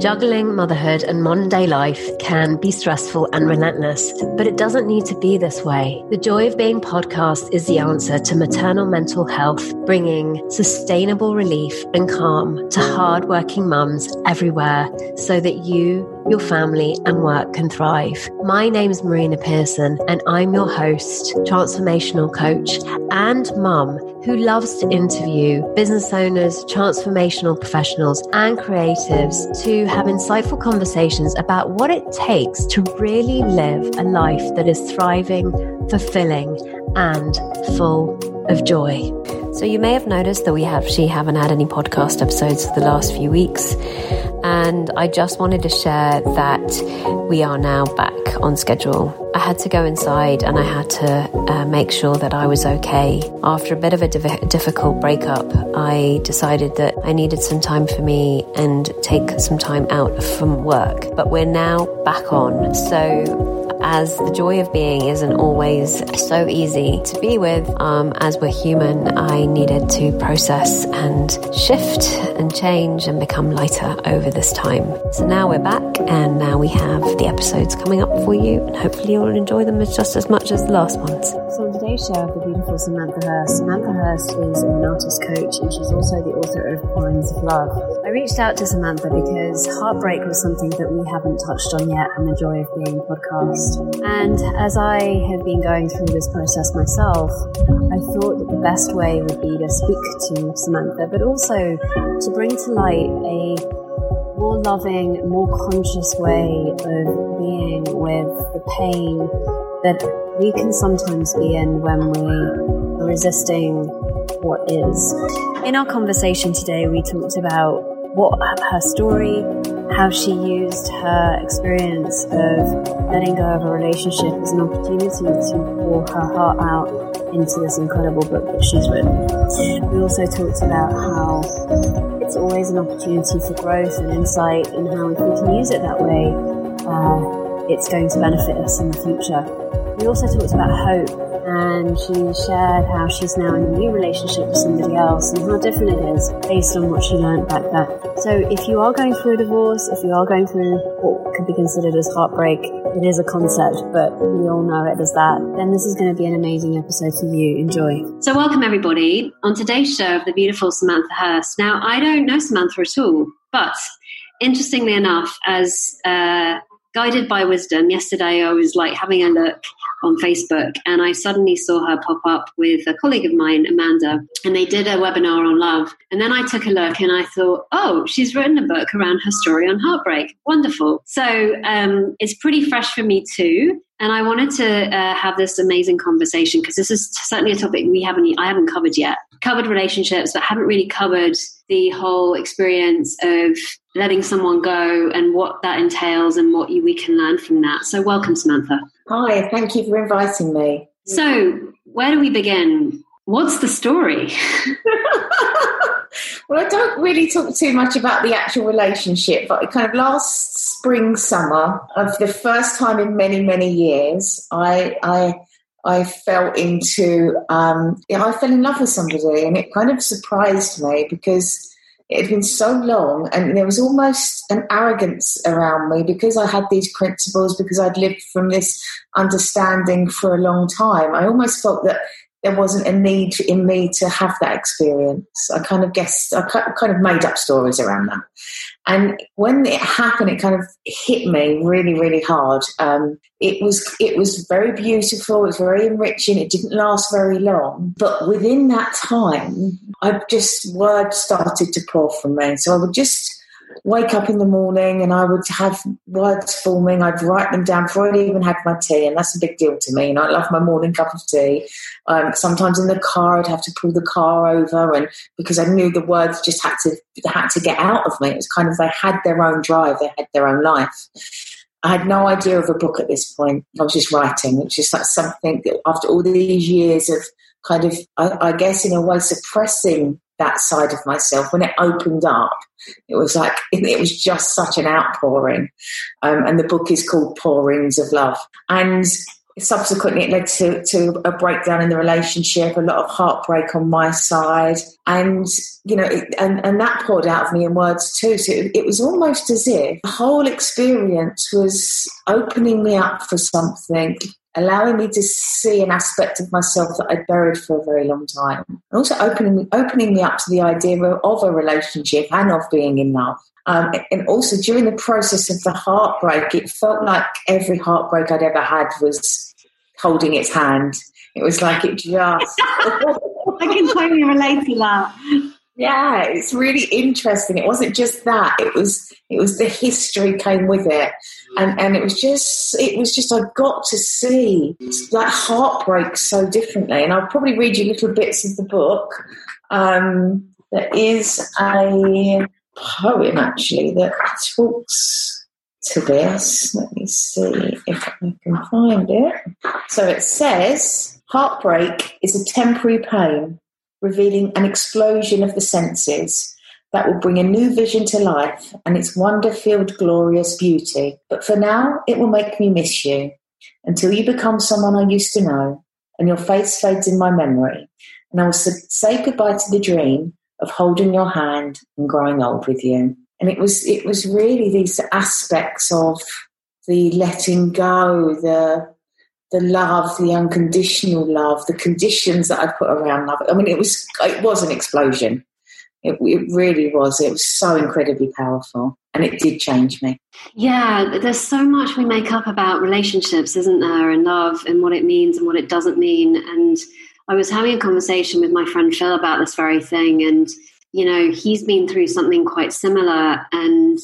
Juggling motherhood and modern day life can be stressful and relentless, but it doesn't need to be this way. The Joy of Being podcast is the answer to maternal mental health, bringing sustainable relief and calm to hardworking mums everywhere so that you, your family, and work can thrive. My name is Marina Pearson, and I'm your host, transformational coach, and mum who loves to interview business owners, transformational professionals, and creatives to have insightful conversations about what it takes to really live a life that is thriving, fulfilling, and full of joy. So you may have noticed that we actually haven't had any podcast episodes for the last few weeks. And I just wanted to share that we are now back on schedule. I had to go inside and I had to uh, make sure that I was okay. After a bit of a div- difficult breakup, I decided that I needed some time for me and take some time out from work. But we're now back on. So as the joy of being isn't always so easy to be with. Um, as we're human, I needed to process and shift and change and become lighter over this time. So now we're back, and now we have the episodes coming up for you, and hopefully you'll enjoy them just as much as the last ones. So on today's show, the beautiful Samantha Hurst. Samantha Hurst is an artist coach, and she's also the author of Poems of Love. I reached out to Samantha because heartbreak was something that we haven't touched on yet on the Joy of Being podcast. And as I have been going through this process myself, I thought that the best way would be to speak to Samantha, but also to bring to light a more loving, more conscious way of being with the pain that we can sometimes be in when we are resisting what is. In our conversation today, we talked about what her story, how she used her experience of letting go of a relationship as an opportunity to pour her heart out into this incredible book that she's written. We also talked about how it's always an opportunity for growth and insight, and how if we can use it that way, uh, it's going to benefit us in the future. We also talked about hope and she shared how she's now in a new relationship with somebody else and how different it is based on what she learned back then. So if you are going through a divorce, if you are going through what could be considered as heartbreak, it is a concept, but we all know it as that, then this is going to be an amazing episode for you. Enjoy. So welcome everybody on today's show of the beautiful Samantha Hurst. Now, I don't know Samantha at all, but interestingly enough, as uh, guided by wisdom, yesterday I was like having a look on Facebook, and I suddenly saw her pop up with a colleague of mine, Amanda, and they did a webinar on love. And then I took a look and I thought, oh, she's written a book around her story on heartbreak. Wonderful. So um, it's pretty fresh for me too. And I wanted to uh, have this amazing conversation because this is certainly a topic we haven't I haven't covered yet. Covered relationships, but haven't really covered the whole experience of letting someone go and what that entails and what you, we can learn from that. So, welcome, Samantha. Hi, thank you for inviting me. So, where do we begin? What's the story? well, I don't really talk too much about the actual relationship, but kind of last spring, summer, of the first time in many, many years, I, I, I fell into, um, yeah, I fell in love with somebody, and it kind of surprised me because it had been so long and there was almost an arrogance around me because I had these principles, because I'd lived from this understanding for a long time. I almost felt that there wasn't a need in me to have that experience. I kind of guessed, I kind of made up stories around that. And when it happened, it kind of hit me really, really hard. Um, it was, it was very beautiful. It was very enriching. It didn't last very long, but within that time, I just words started to pour from me. So I would just wake up in the morning and I would have words forming. I'd write them down before I'd even had my tea, and that's a big deal to me. And I love my morning cup of tea. Um, sometimes in the car, I'd have to pull the car over, and because I knew the words just had to had to get out of me. It was kind of they had their own drive, they had their own life. I had no idea of a book at this point. I was just writing. It was just like something that after all these years of kind of, I, I guess, in a way, suppressing that side of myself when it opened up it was like it was just such an outpouring. Um, and the book is called pourings of love. And subsequently it led to, to a breakdown in the relationship a lot of heartbreak on my side. And you know it, and, and that poured out of me in words too. So it, it, was almost as if the whole experience was opening me up for something allowing me to see an aspect of myself that I'd buried for a very long time and also opening opening me up to the idea of, of a relationship and of being in love um, and also during the process of the heartbreak, it felt like every heartbreak I'd ever had was holding its hand. It was like it just. I can totally relate to that. Yeah, it's really interesting. It wasn't just that; it was it was the history came with it, and and it was just it was just I got to see like heartbreak so differently. And I'll probably read you little bits of the book. Um, there is a poem actually that talks to this. Let me see if I can find it. So it says heartbreak is a temporary pain, revealing an explosion of the senses that will bring a new vision to life and its wonder filled, glorious beauty. But for now, it will make me miss you until you become someone I used to know and your face fades in my memory. And I will say goodbye to the dream of holding your hand and growing old with you. And it was it was really these aspects of the letting go, the the love, the unconditional love, the conditions that I put around love. I mean, it was it was an explosion. It, it, really was. It was so incredibly powerful, and it did change me. Yeah, there's so much we make up about relationships, isn't there, and love, and what it means and what it doesn't mean, and I was having a conversation with my friend Phil about this very thing, and you know, he's been through something quite similar. And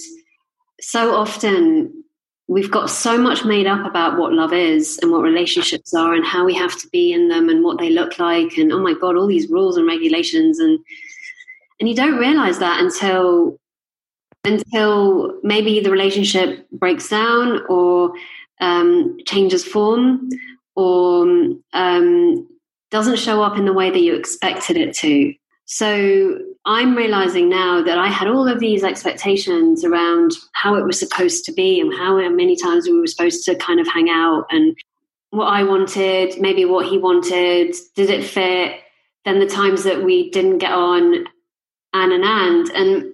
so often we've got so much made up about what love is and what relationships are and how we have to be in them and what they look like. And oh my God, all these rules and regulations. And, and you don't realize that until, until maybe the relationship breaks down or um, changes form or um, doesn't show up in the way that you expected it to. So I'm realizing now that I had all of these expectations around how it was supposed to be and how many times we were supposed to kind of hang out and what I wanted, maybe what he wanted, did it fit? Then the times that we didn't get on, and and and.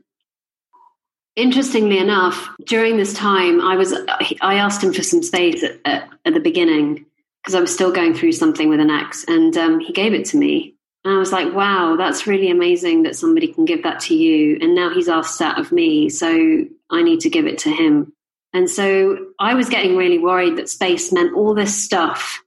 Interestingly enough, during this time, I was I asked him for some space at, at, at the beginning because I was still going through something with an ex, and um, he gave it to me. And I was like, wow, that's really amazing that somebody can give that to you. And now he's asked that of me, so I need to give it to him. And so I was getting really worried that space meant all this stuff.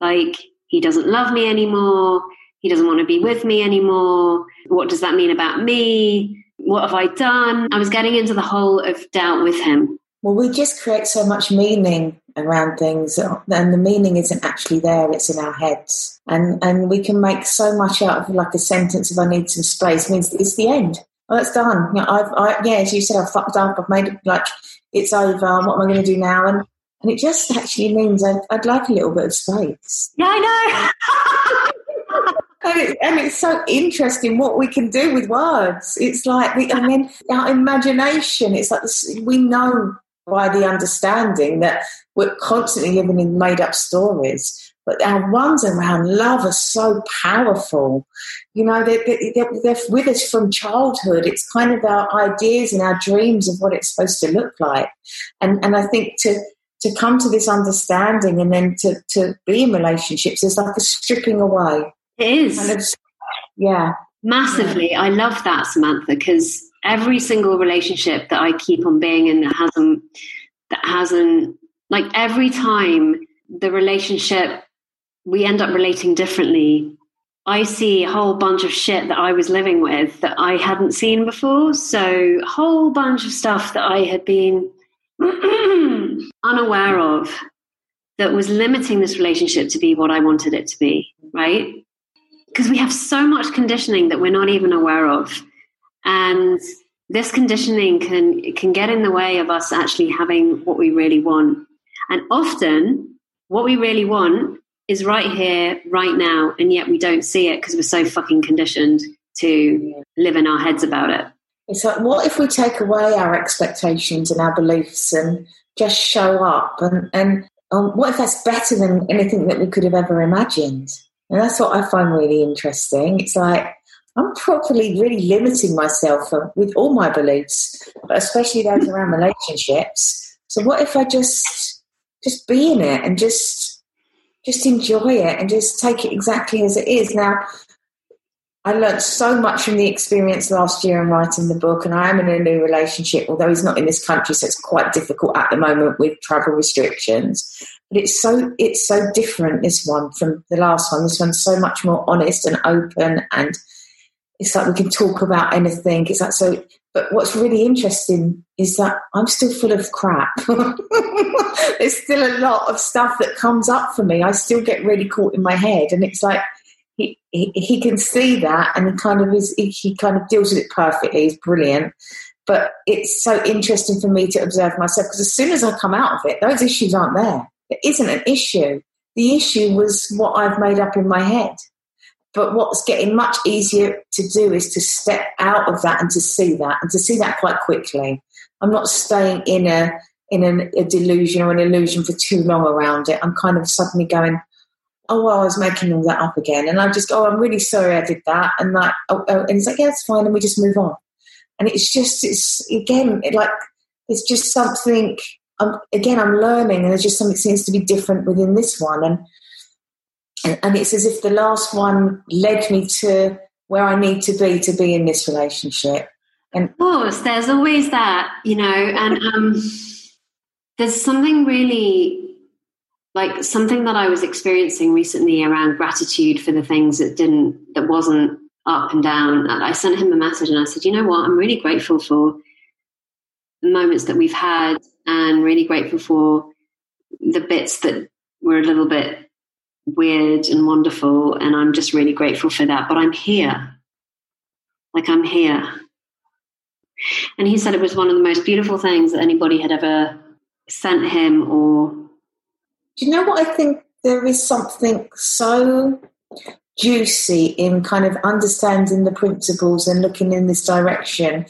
Like, he doesn't love me anymore. He doesn't want to be with me anymore. What does that mean about me? What have I done? I was getting into the whole of doubt with him. Well, we just create so much meaning around things, and the meaning isn't actually there; it's in our heads. And and we can make so much out of like a sentence of "I need some space" means it's the end. Oh, it's done. You know, I've, I, yeah, as you said, I've fucked up. I've made it like it's over. What am I going to do now? And and it just actually means I'd, I'd like a little bit of space. Yeah, I know. and, and, it's so interesting what we can do with words. It's like, I mean, our imagination. It's like this, we know by the understanding that we're constantly living in made up stories. But our ones around love are so powerful. You know, they're, they're, they're, with us from childhood. It's kind of our ideas and our dreams of what it's supposed to look like. And, and I think to, to come to this understanding and then to, to be in relationships is like a stripping away. It is. Yeah. Massively. Yeah. I love that, Samantha, because every single relationship that I keep on being in that hasn't that hasn't like every time the relationship we end up relating differently I see a whole bunch of shit that I was living with that I hadn't seen before. So, a whole bunch of stuff that I had been unaware of that was limiting this relationship to be what I wanted it to be, right? Because we have so much conditioning that we're not even aware of. And this conditioning can can get in the way of us actually having what we really want. And often what we really want is right here right now and yet we don't see it because we're so fucking conditioned to live in our heads about it. It's like what if we take away our expectations and our beliefs and just show up? And and um, what if that's better than anything that we could have ever imagined? And that's what I find really interesting. It's like I'm probably really limiting myself with all my beliefs, but especially those around relationships. So what if I just just be in it and just just enjoy it and just take it exactly as it is? Now, I learned so much from the experience last year in writing the book, and I am in a new relationship, although he's not in this country, so it's quite difficult at the moment with travel restrictions. But it's so it's so different this one from the last one. This one's so much more honest and open, and it's like we can talk about anything. It's like so. But what's really interesting is that I'm still full of crap. There's still a lot of stuff that comes up for me. I still get really caught in my head, and it's like he, he, can see that and he kind of is he, he kind of deals with it perfectly he's brilliant but it's so interesting for me to observe myself because as soon as i come out of it those issues aren't there it isn't an issue the issue was what i've made up in my head but what's getting much easier to do is to step out of that and to see that and to see that quite quickly i'm not staying in a in a, a delusion or an illusion for too long around it i'm kind of suddenly going oh, well, I was making all that up again. And I just go, oh, I'm really sorry I did that. And like, oh, oh, and it's like, yeah, it's fine. And we just move on. And it's just, it's again, it like, it's just something, um, again, I'm learning and there's just something that seems to be different within this one. And, and, and it's as if the last one led me to where I need to be to be in this relationship. And of course, there's always that, you know, and um, there's something really like something that I was experiencing recently around gratitude for the things that didn't, that wasn't up and down. I sent him a message and I said, you know what, I'm really grateful for the moments that we've had and really grateful for the bits that were a little bit weird and wonderful. And I'm just really grateful for that. But I'm here. Like I'm here. And he said it was one of the most beautiful things that anybody had ever sent him or do you know what I think? There is something so juicy in kind of understanding the principles and looking in this direction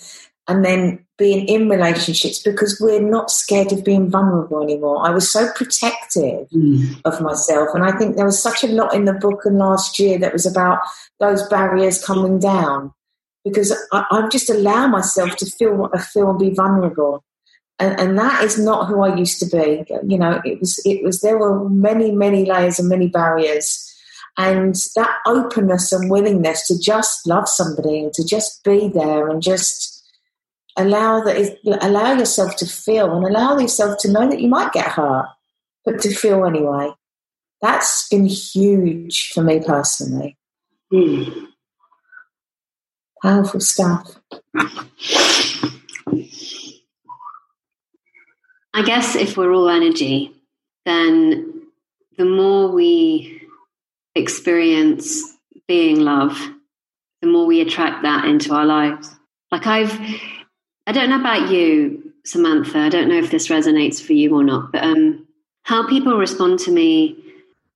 and then being in relationships because we're not scared of being vulnerable anymore. I was so protective mm. of myself, and I think there was such a lot in the book and last year that was about those barriers coming down because I, I just allow myself to feel what I feel and be vulnerable and, and that is not who I used to be. You know, it was it was there were many many layers and many barriers, and that openness and willingness to just love somebody and to just be there and just allow that allow yourself to feel and allow yourself to know that you might get hurt, but to feel anyway. That's been huge for me personally. Mm. Powerful stuff. I guess if we're all energy, then the more we experience being love, the more we attract that into our lives. Like I've, I don't know about you, Samantha. I don't know if this resonates for you or not, but um, how people respond to me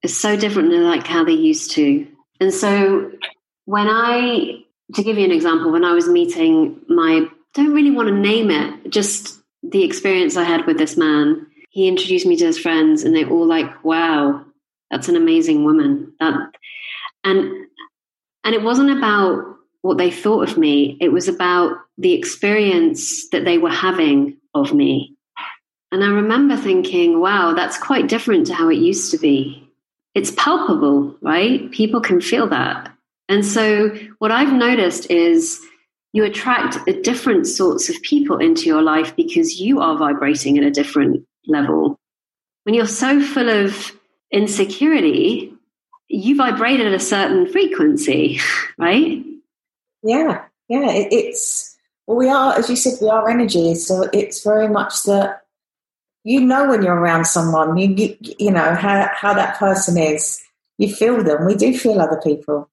is so different than like how they used to. And so when I, to give you an example, when I was meeting my, don't really want to name it, just the experience I had with this man, he introduced me to his friends, and they all like, "Wow, that's an amazing woman." That and and it wasn't about what they thought of me; it was about the experience that they were having of me. And I remember thinking, "Wow, that's quite different to how it used to be." It's palpable, right? People can feel that. And so, what I've noticed is you attract a different sorts of people into your life because you are vibrating at a different level. When you're so full of insecurity, you vibrate at a certain frequency, right? Yeah, yeah. It's well, we are, as you said, we are energy. So it's very much that you know when you're around someone, you you, you know how how that person is. You feel them. We do feel other people.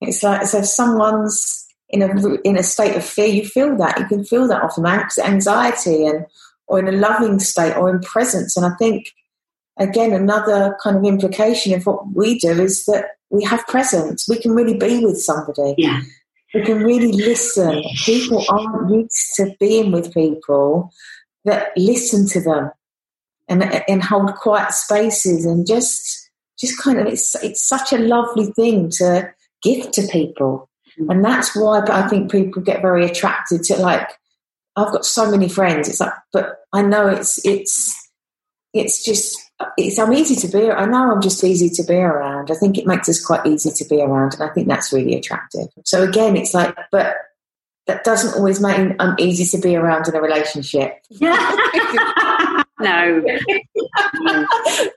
It's like so if someone's in a in a state of fear, you feel that. You can feel that often anxiety and or in a loving state or in presence. And I think again another kind of implication of what we do is that we have presence. We can really be with somebody. Yeah. We can really listen. People aren't used to being with people that listen to them. and and hold quiet spaces and just just kind of it's it's such a lovely thing to give to people mm. and that's why I think people get very attracted to like I've got so many friends it's like but I know it's it's it's just it's I'm easy to be I know I'm just easy to be around I think it makes us quite easy to be around and I think that's really attractive so again it's like but that doesn't always mean I'm easy to be around in a relationship. Yeah. no.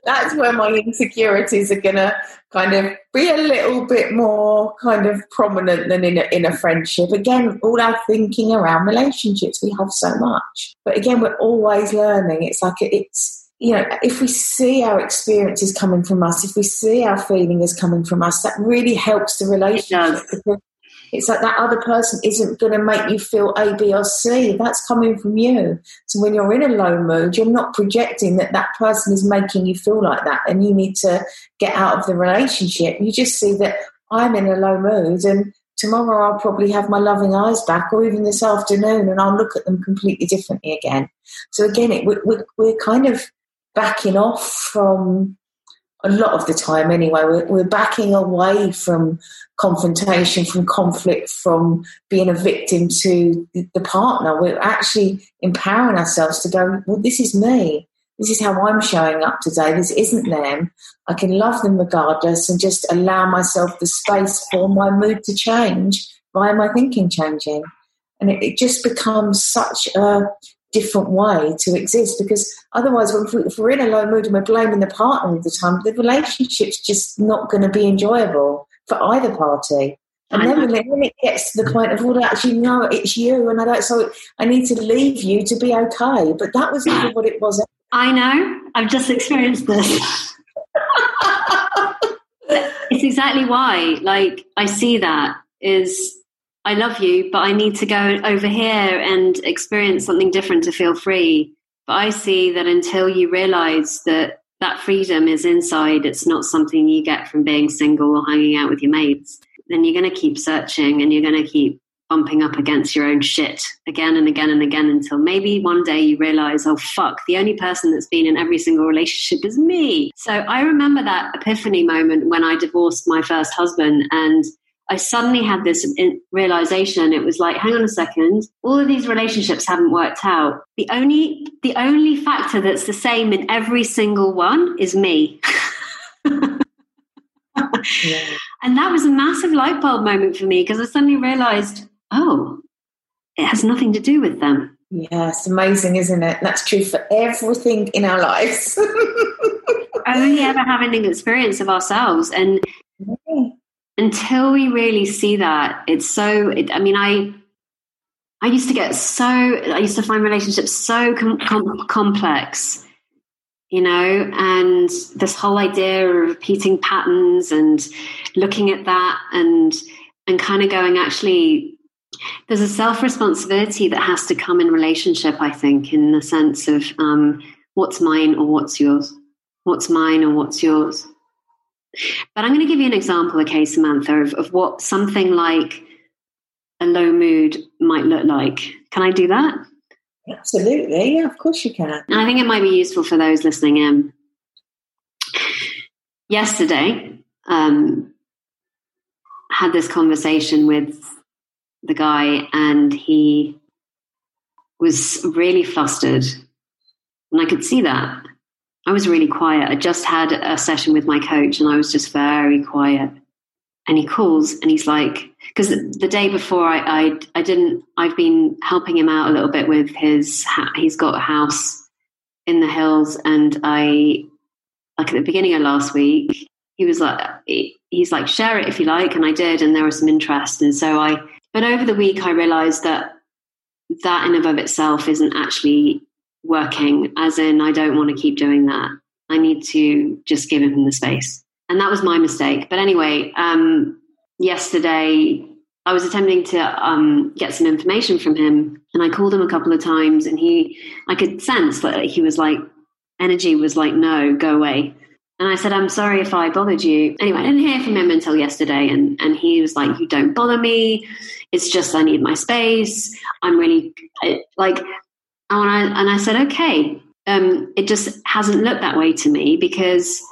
That's where my insecurities are going to kind of be a little bit more kind of prominent than in a, in a friendship. Again, all our thinking around relationships, we have so much. But again, we're always learning. It's like it's, you know, if we see our experiences coming from us, if we see our feeling is coming from us, that really helps the relationship because it's like that other person isn't going to make you feel A, B, or C. That's coming from you. So when you're in a low mood, you're not projecting that that person is making you feel like that and you need to get out of the relationship. You just see that I'm in a low mood and tomorrow I'll probably have my loving eyes back or even this afternoon and I'll look at them completely differently again. So again, it, we're, we're kind of backing off from a lot of the time anyway. We're, we're, backing away from confrontation, from conflict, from being a victim to the partner. We're actually empowering ourselves to go, well, this is me. This is how I'm showing up today. This isn't them. I can love them regardless and just allow myself the space for my mood to change via my thinking changing. And it, it just becomes such a different way to exist because otherwise if we're in a low mood and we're blaming the partner all the time the relationship's just not going to be enjoyable for either party. And then when, it gets to the point of well actually no it's you and i don't so i need to leave you to be okay. But that was never what it was. I know. I've just experienced this. It's exactly why like i see that is I love you, but I need to go over here and experience something different to feel free. But I see that until you realize that that freedom is inside, it's not something you get from being single or hanging out with your mates, then you're going to keep searching and you're going to keep bumping up against your own shit again and again and again until maybe one day you realize, oh fuck, the only person that's been in every single relationship is me. So I remember that epiphany moment when I divorced my first husband and I suddenly had this realization. It was like, hang on a second, all of these relationships haven't worked out. The only the only factor that's the same in every single one is me. yeah. And that was a massive light bulb moment for me because I suddenly realized, oh, it has nothing to do with them. Yeah, it's amazing, isn't it? That's true for everything in our lives. only ever having an experience of ourselves. And until we really see that, it's so. It, I mean, I I used to get so. I used to find relationships so com- com- complex, you know, and this whole idea of repeating patterns and looking at that and and kind of going actually. There's a self responsibility that has to come in relationship, I think, in the sense of um, what's mine or what's yours, what's mine or what's yours but I'm going to give you an example, okay, Samantha, of, of what something like a low mood might look like. Can I do that? Absolutely. Yeah, of course you can. And I think it might be useful for those listening in. Yesterday, um, had this conversation with the guy, and he was really flustered. And I could see that. I was really quiet. I just had a session with my coach and I was just very quiet. And he calls and he's like, because the day before I, I, I didn't, I've been helping him out a little bit with his, he's got a house in the hills. And I, like at the beginning of last week, he was like, he's like, share it if you like. And I did. And there was some interest. And so I, but over the week, I realized that that in and of itself isn't actually working, as in, I don't want to keep doing that. I need to just give him the space. And that was my mistake. But anyway, um, yesterday I was attempting to um, get some information from him, and I called him a couple of times, and he, I could sense that he was like, energy was like, no, go away. And I said, I'm sorry if I bothered you. Anyway, I didn't hear from him until yesterday, and, and he was like, You don't bother me. It's just I need my space. I'm really like, and I, and I said, okay. um, it just hasn't looked that way to me because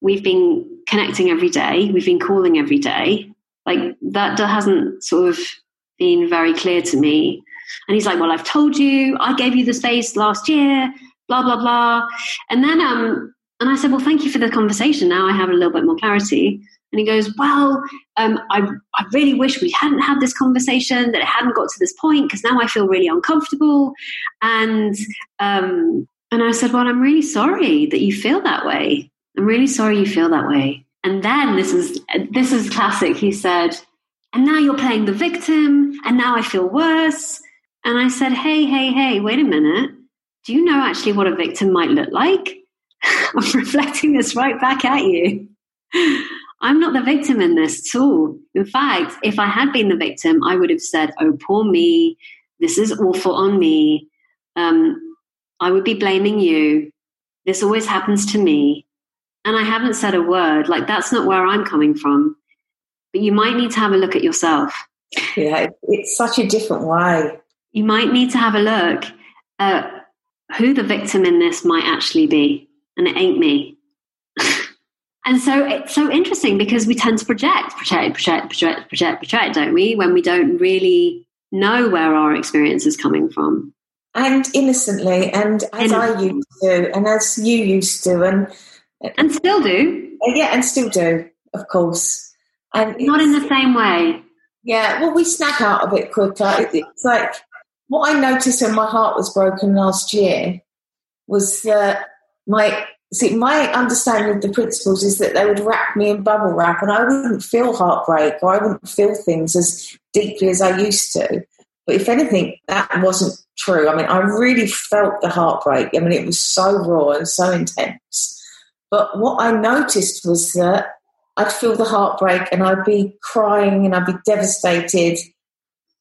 we've been connecting every day, we've been calling every day. Like that hasn't sort of been very clear to me. And he's like, Well, I've told you, I gave you the space last year, blah, blah, blah. And then, um, and I said, Well, thank you for the conversation. Now I have a little bit more clarity. And he goes, Well, um, I, I really wish we hadn't had this conversation, that it hadn't got to this point, because now I feel really uncomfortable. And, um, and I said, Well, I'm really sorry that you feel that way. I'm really sorry you feel that way. And then this is this is classic. He said, and now you're playing the victim, and now I feel worse. And I said, Hey, hey, hey, wait a minute. Do you know actually what a victim might look like? I'm reflecting this right back at you. I'm not the victim in this at all. In fact, if I had been the victim, I would have said, Oh, poor me. This is awful on me. Um, I would be blaming you. This always happens to me. And I haven't said a word. Like, that's not where I'm coming from. But you might need to have a look at yourself. Yeah, it's such a different way. You might need to have a look at who the victim in this might actually be. And it ain't me. And so it's so interesting because we tend to project, project, project, project, project, project, don't we? When we don't really know where our experience is coming from. And innocently, and as I used to, and as you used to, and and still do. Uh, yeah, and still do, of course. And not in the same way. Yeah, well, we snap out of it quicker. It's like what I noticed when my heart was broken last year was that my see, my understanding of the principles is that they would wrap me in bubble wrap and I wouldn't feel heartbreak or I wouldn't feel things as deeply as I used to. But if anything, that wasn't true. I mean, I really felt the heartbreak. I mean, it was so raw and so intense. But what I noticed was that I'd feel the heartbreak and I'd be crying and I'd be devastated.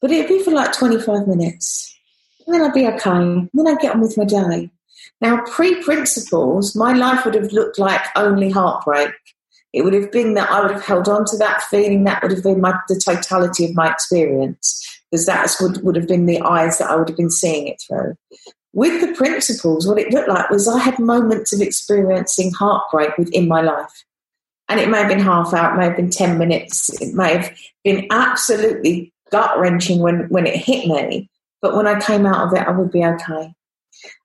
But it'd be for like 25 minutes. And then I'd be okay. And then I'd get on with my day. Now, pre principles, my life would have looked like only heartbreak. It would have been that I would have held on to that feeling. That would have been my, the totality of my experience, because that would, would have been the eyes that I would have been seeing it through. With the principles, what it looked like was I had moments of experiencing heartbreak within my life. And it may have been half hour, it may have been 10 minutes, it may have been absolutely gut wrenching when, when it hit me. But when I came out of it, I would be okay.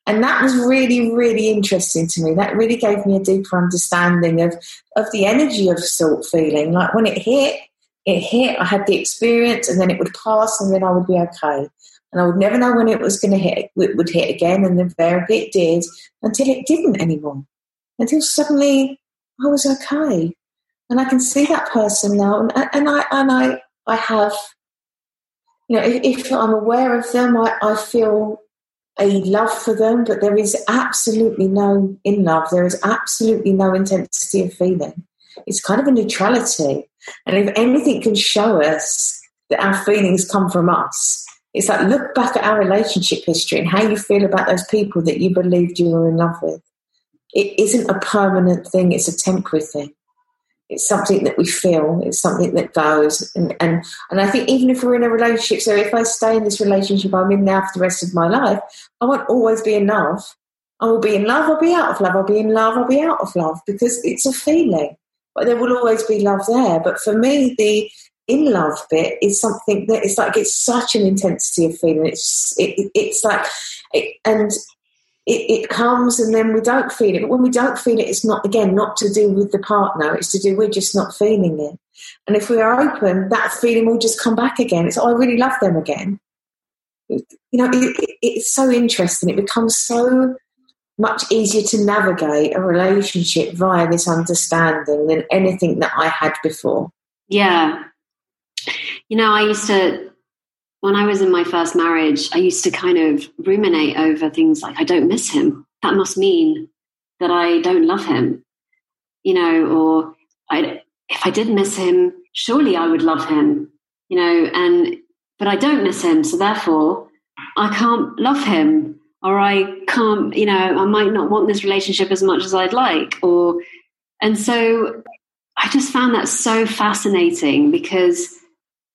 And that was really, really interesting to me. That really gave me a deeper understanding of, of the energy of salt feeling. Like when it hit, it hit, I had the experience and then it would pass and then I would be okay. And I would never know when it was going to hit, it would hit again and then there it did until it didn't anymore. Until suddenly I was okay. And I can see that person now and, and I, and I, I have, you know, if, if I'm aware of them, I, I feel a love for them, but there is absolutely no in love. There is absolutely no intensity of feeling. It's kind of a neutrality. And if anything can show us that our feelings come from us, it's like look back at our relationship history and how you feel about those people that you believed you were in love with. It isn't a permanent thing, it's a temporary thing it's something that we feel it's something that goes and, and and i think even if we're in a relationship so if i stay in this relationship i'm in now for the rest of my life i won't always be in love i will be in love i'll be out of love i'll be in love i'll be out of love because it's a feeling. But there will always be love there. But for me the in love bit is something that it's like it's such an intensity of feeling. It's it, it's like it, and it, it, comes and then we don't feel it. But when we don't feel it, it's not, again, not to do with the partner. It's to do we're just not feeling it. And if we are open, that feeling will just come back again. It's, oh, I really love them again. You know, it, it's so interesting. It becomes so much easier to navigate a relationship via this understanding than anything that I had before. Yeah. You know, I used to when I was in my first marriage, I used to kind of ruminate over things like, I don't miss him. That must mean that I don't love him, you know, or I, if I did miss him, surely I would love him, you know, and, but I don't miss him. So therefore, I can't love him, or I can't, you know, I might not want this relationship as much as I'd like, or, and so I just found that so fascinating because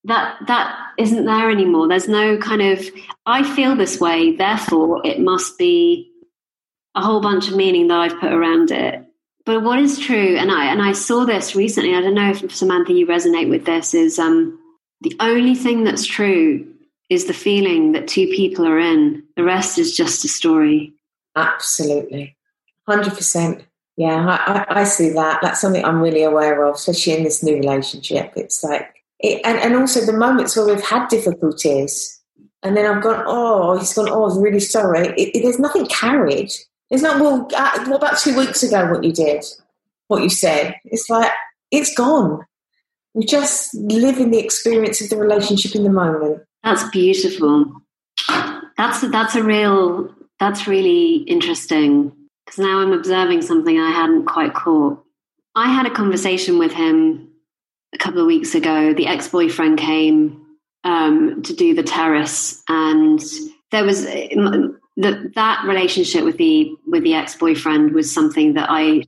that that isn't there anymore there's no kind of i feel this way therefore it must be a whole bunch of meaning that I've put around it. But what is true, and I and I saw this recently. I don't know if Samantha you resonate with this. Is um, the only thing that's true is the feeling that two people are in. The rest is just a story. Absolutely, hundred percent. Yeah, I, I, I, see that. That's something I'm really aware of, especially in this new relationship. It's like, it, and and also the moments where we've had difficulties, and then I've gone, oh, he's gone, oh, I'm really sorry. It, it, there's nothing carried. It's not, well, uh, what about two weeks ago, what you did, what you said? It's like, it's gone. We just live in the experience of the relationship in the moment. That's beautiful. That's that's a real. That's really interesting because now I'm observing something I hadn't quite caught. I had a conversation with him a couple of weeks ago. The ex boyfriend came um, to do the terrace, and there was that that relationship with the with the ex boyfriend was something that I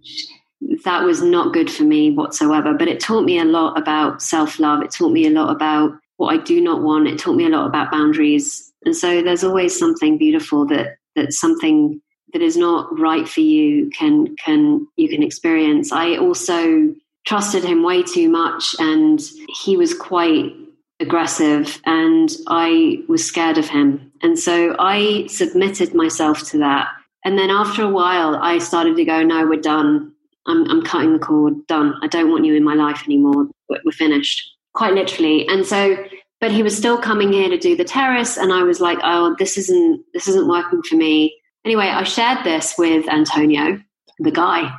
that was not good for me whatsoever. But it taught me a lot about self love. It taught me a lot about what I do not want. It taught me a lot about boundaries. And so there's always something beautiful that that something that is not right for you can can you can experience. I also trusted him way too much and he was quite aggressive and I was scared of him. And so I submitted myself to that. And then after a while I started to go, no, we're done. I'm, I'm cutting the cord, done. I don't want you in my life anymore. We're finished quite literally. And so, but he was still coming here to do the terrace, and I was like, oh, this isn't this isn't working for me. Anyway, I shared this with Antonio, the guy,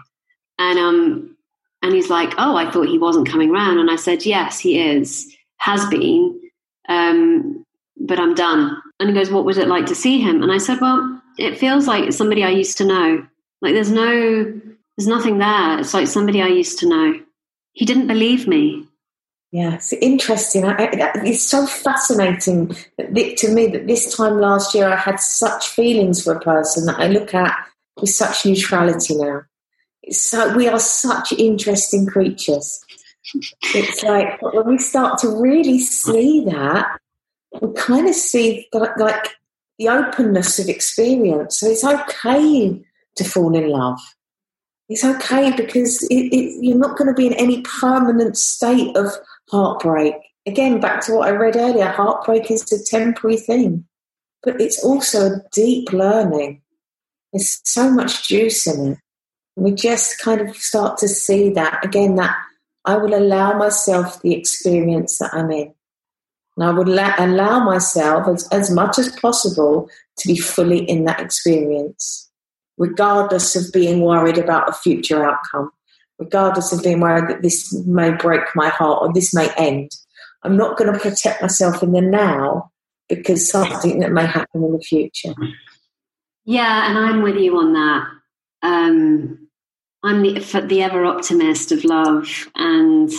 and um, and he's like, oh, I thought he wasn't coming around, and I said, yes, he is, has been, um, but I'm done. And he goes, what was it like to see him? And I said, well, it feels like somebody I used to know. Like there's no, there's nothing there. It's like somebody I used to know. He didn't believe me. Yeah, it's interesting. I, it's so fascinating to me that this time last year I had such feelings for a person that I look at with such neutrality now. So we are such interesting creatures. It's like when we start to really see that, we kind of see like, like the openness of experience. So it's okay to fall in love. It's okay because it, it, you're not going to be in any permanent state of heartbreak. Again, back to what I read earlier, heartbreak is a temporary thing, but it's also a deep learning. There's so much juice in it. We just kind of start to see that again, that I will allow myself the experience that I'm in. And I would la- allow myself as, as much as possible to be fully in that experience, regardless of being worried about a future outcome regardless of being worried that this may break my heart or this may end. I'm not going to protect myself in the now because something that may happen in the future. Yeah, and I'm with you on that. Um, I'm the, the ever optimist of love, and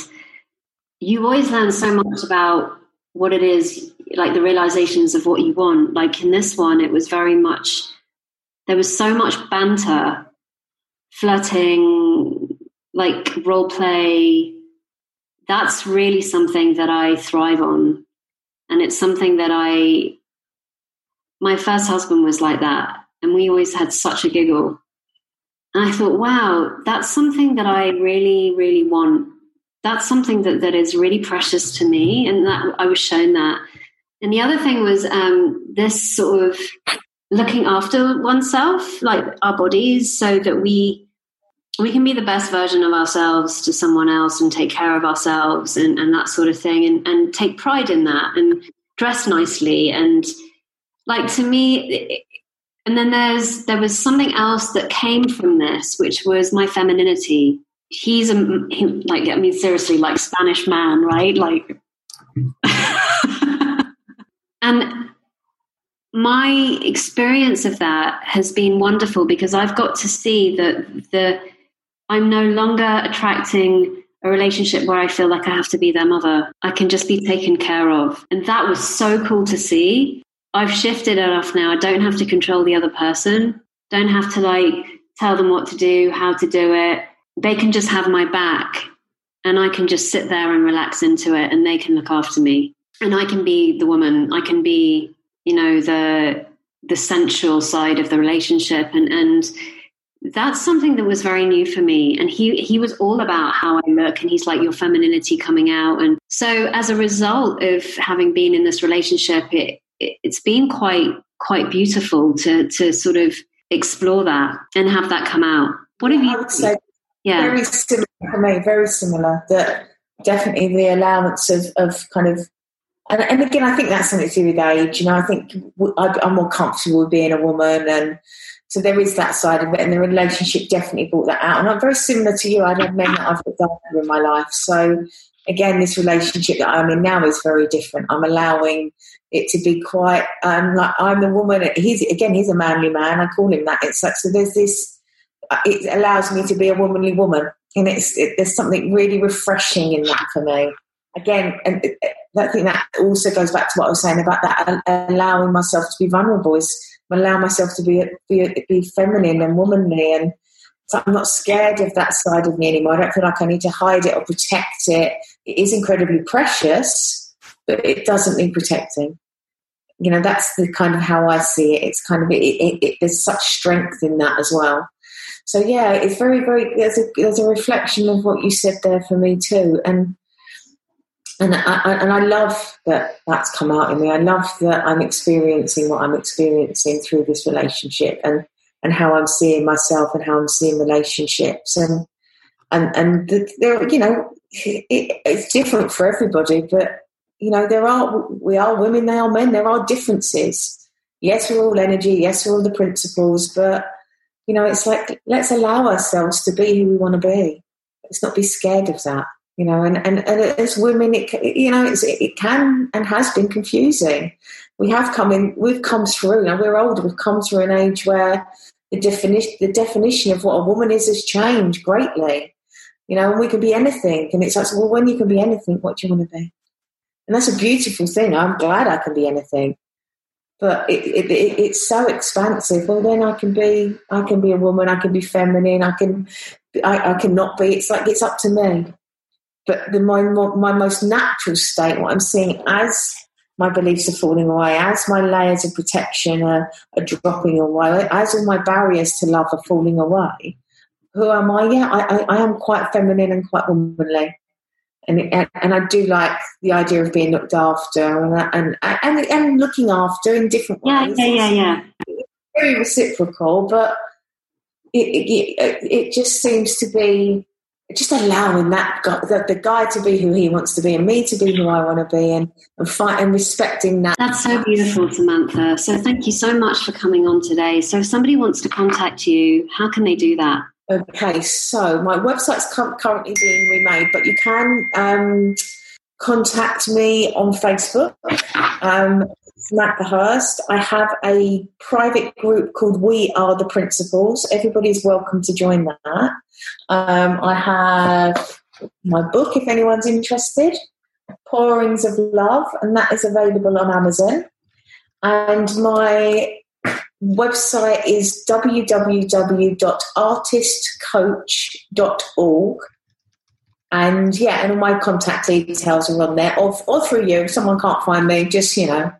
you always learn so much about what it is, like the realizations of what you want. Like in this one, it was very much there was so much banter, flirting, like role play, that's really something that I thrive on. And it's something that I, my first husband was like that. And we always had such a giggle. And I thought, wow, that's something that I really, really want. That's something that, that is really precious to me. And that I was shown that. And the other thing was um, this sort of looking after oneself, like our bodies, so that we we can be the best version of ourselves to someone else and take care of ourselves and, and that sort of thing and, and take pride in that and dress nicely and like to me and then there's there was something else that came from this which was my femininity he's a he, like i mean seriously like spanish man right like and my experience of that has been wonderful because i've got to see that the I'm no longer attracting a relationship where I feel like I have to be their mother. I can just be taken care of. And that was so cool to see. I've shifted enough now. I don't have to control the other person, don't have to like tell them what to do, how to do it. They can just have my back and I can just sit there and relax into it and they can look after me. And I can be the woman. I can be, you know, the the sensual side of the relationship and and that's something that was very new for me. And he he was all about how I look, and he's like your femininity coming out. And so, as a result of having been in this relationship, it, it's been quite quite beautiful to to sort of explore that and have that come out. What have you? I would say, yeah, very similar for me. Very similar. That definitely the allowance of of kind of and, and, again, I think that's something to do with age. You know, I think I'm more comfortable with being a woman, and so there is that side of it. And the relationship definitely brought that out. And I'm very similar to you. I have men that I've looked after in my life. So again, this relationship that I'm in now is very different. I'm allowing it to be quite um, like I'm the woman. He's again, he's a manly man. I call him that. It's like so. There's this. Uh, it allows me to be a womanly woman, and it's it, there's something really refreshing in that for me again, and I think that also goes back to what I was saying about that allowing myself to be vulnerable is allow myself to be be, be feminine and womanly, and so I'm not scared of that side of me anymore. I don't feel like I need to hide it or protect it. It is incredibly precious, but it doesn't need protecting. You know, that's the kind of how I see it. It's kind of it, it, it, there's such strength in that as well. So yeah, it's very, very. There's a there's a reflection of what you said there for me too, and and I, and I love that that's come out in me. I love that I'm experiencing what I'm experiencing through this relationship and, and how I'm seeing myself and how I'm seeing relationships and and and the, you know it, it's different for everybody, but you know there are we are women, they are men. There are differences. Yes, we're all energy. Yes, we're all the principles, but you know it's like let's allow ourselves to be who we want to be. Let's not be scared of that you know, and, and, and as women, it, you know, it can and has been confusing. We have come in, we've come through, now we're older, we've come through an age where the definition, the definition of what a woman is has changed greatly. You know, and we can be anything. And it's like, well, when you can be anything, what do you want to be? And that's a beautiful thing. I'm glad I can be anything. But it, it, it, it's so expansive. Well, then I can be, I can be a woman. I can be feminine. I can, I, I be. It's like it's up to me. But the, my, my most natural state, what I'm seeing as my beliefs are falling away, as my layers of protection are, are dropping away, as all my barriers to love are falling away, who am I? Yeah, I, I, I am quite feminine and quite womanly. And, and, and I do like the idea of being looked after and and and, and looking after in different ways. Yeah, yeah, yeah, yeah. Very reciprocal, but it, it, it just seems to be just allowing that guy, the, the, guy to be who he wants to be and me to be who I want to be and, and fight and respecting that. That's so beautiful, Samantha. So thank you so much for coming on today. So if somebody wants to contact you, how can they do that? Okay, so my website's currently being remade, but you can um, contact me on Facebook. Um, Samantha Hurst. I have a private group called We Are the Principles. Everybody's welcome to join that. Um, I have my book, if anyone's interested, Pourings of Love, and that is available on Amazon. And my website is www.artistcoach.org. And yeah, and all my contact details are on there, or, or through you. If someone can't find me, just, you know,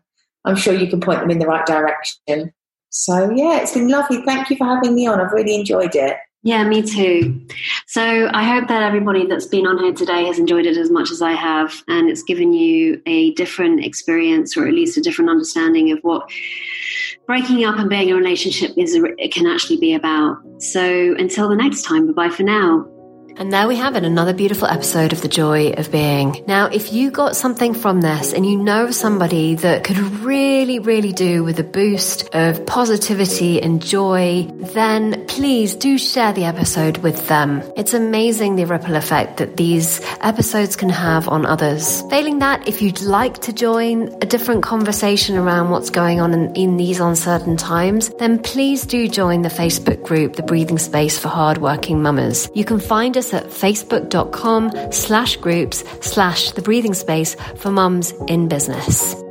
I'm sure you can point them in the right direction. So yeah, it's been lovely. Thank you for having me on. I've really enjoyed it. Yeah, me too. So I hope that everybody that's been on here today has enjoyed it as much as I have, and it's given you a different experience, or at least a different understanding of what breaking up and being in a relationship is. It can actually be about. So until the next time, bye bye for now. And there we have it, another beautiful episode of The Joy of Being. Now, if you got something from this and you know somebody that could really, really do with a boost of positivity and joy, then please do share the episode with them. It's amazing the ripple effect that these episodes can have on others. Failing that, if you'd like to join a different conversation around what's going on in, in these uncertain times, then please do join the Facebook group, The Breathing Space for Hardworking Mamas. You can find us us at facebook.com slash groups slash the breathing space for mums in business.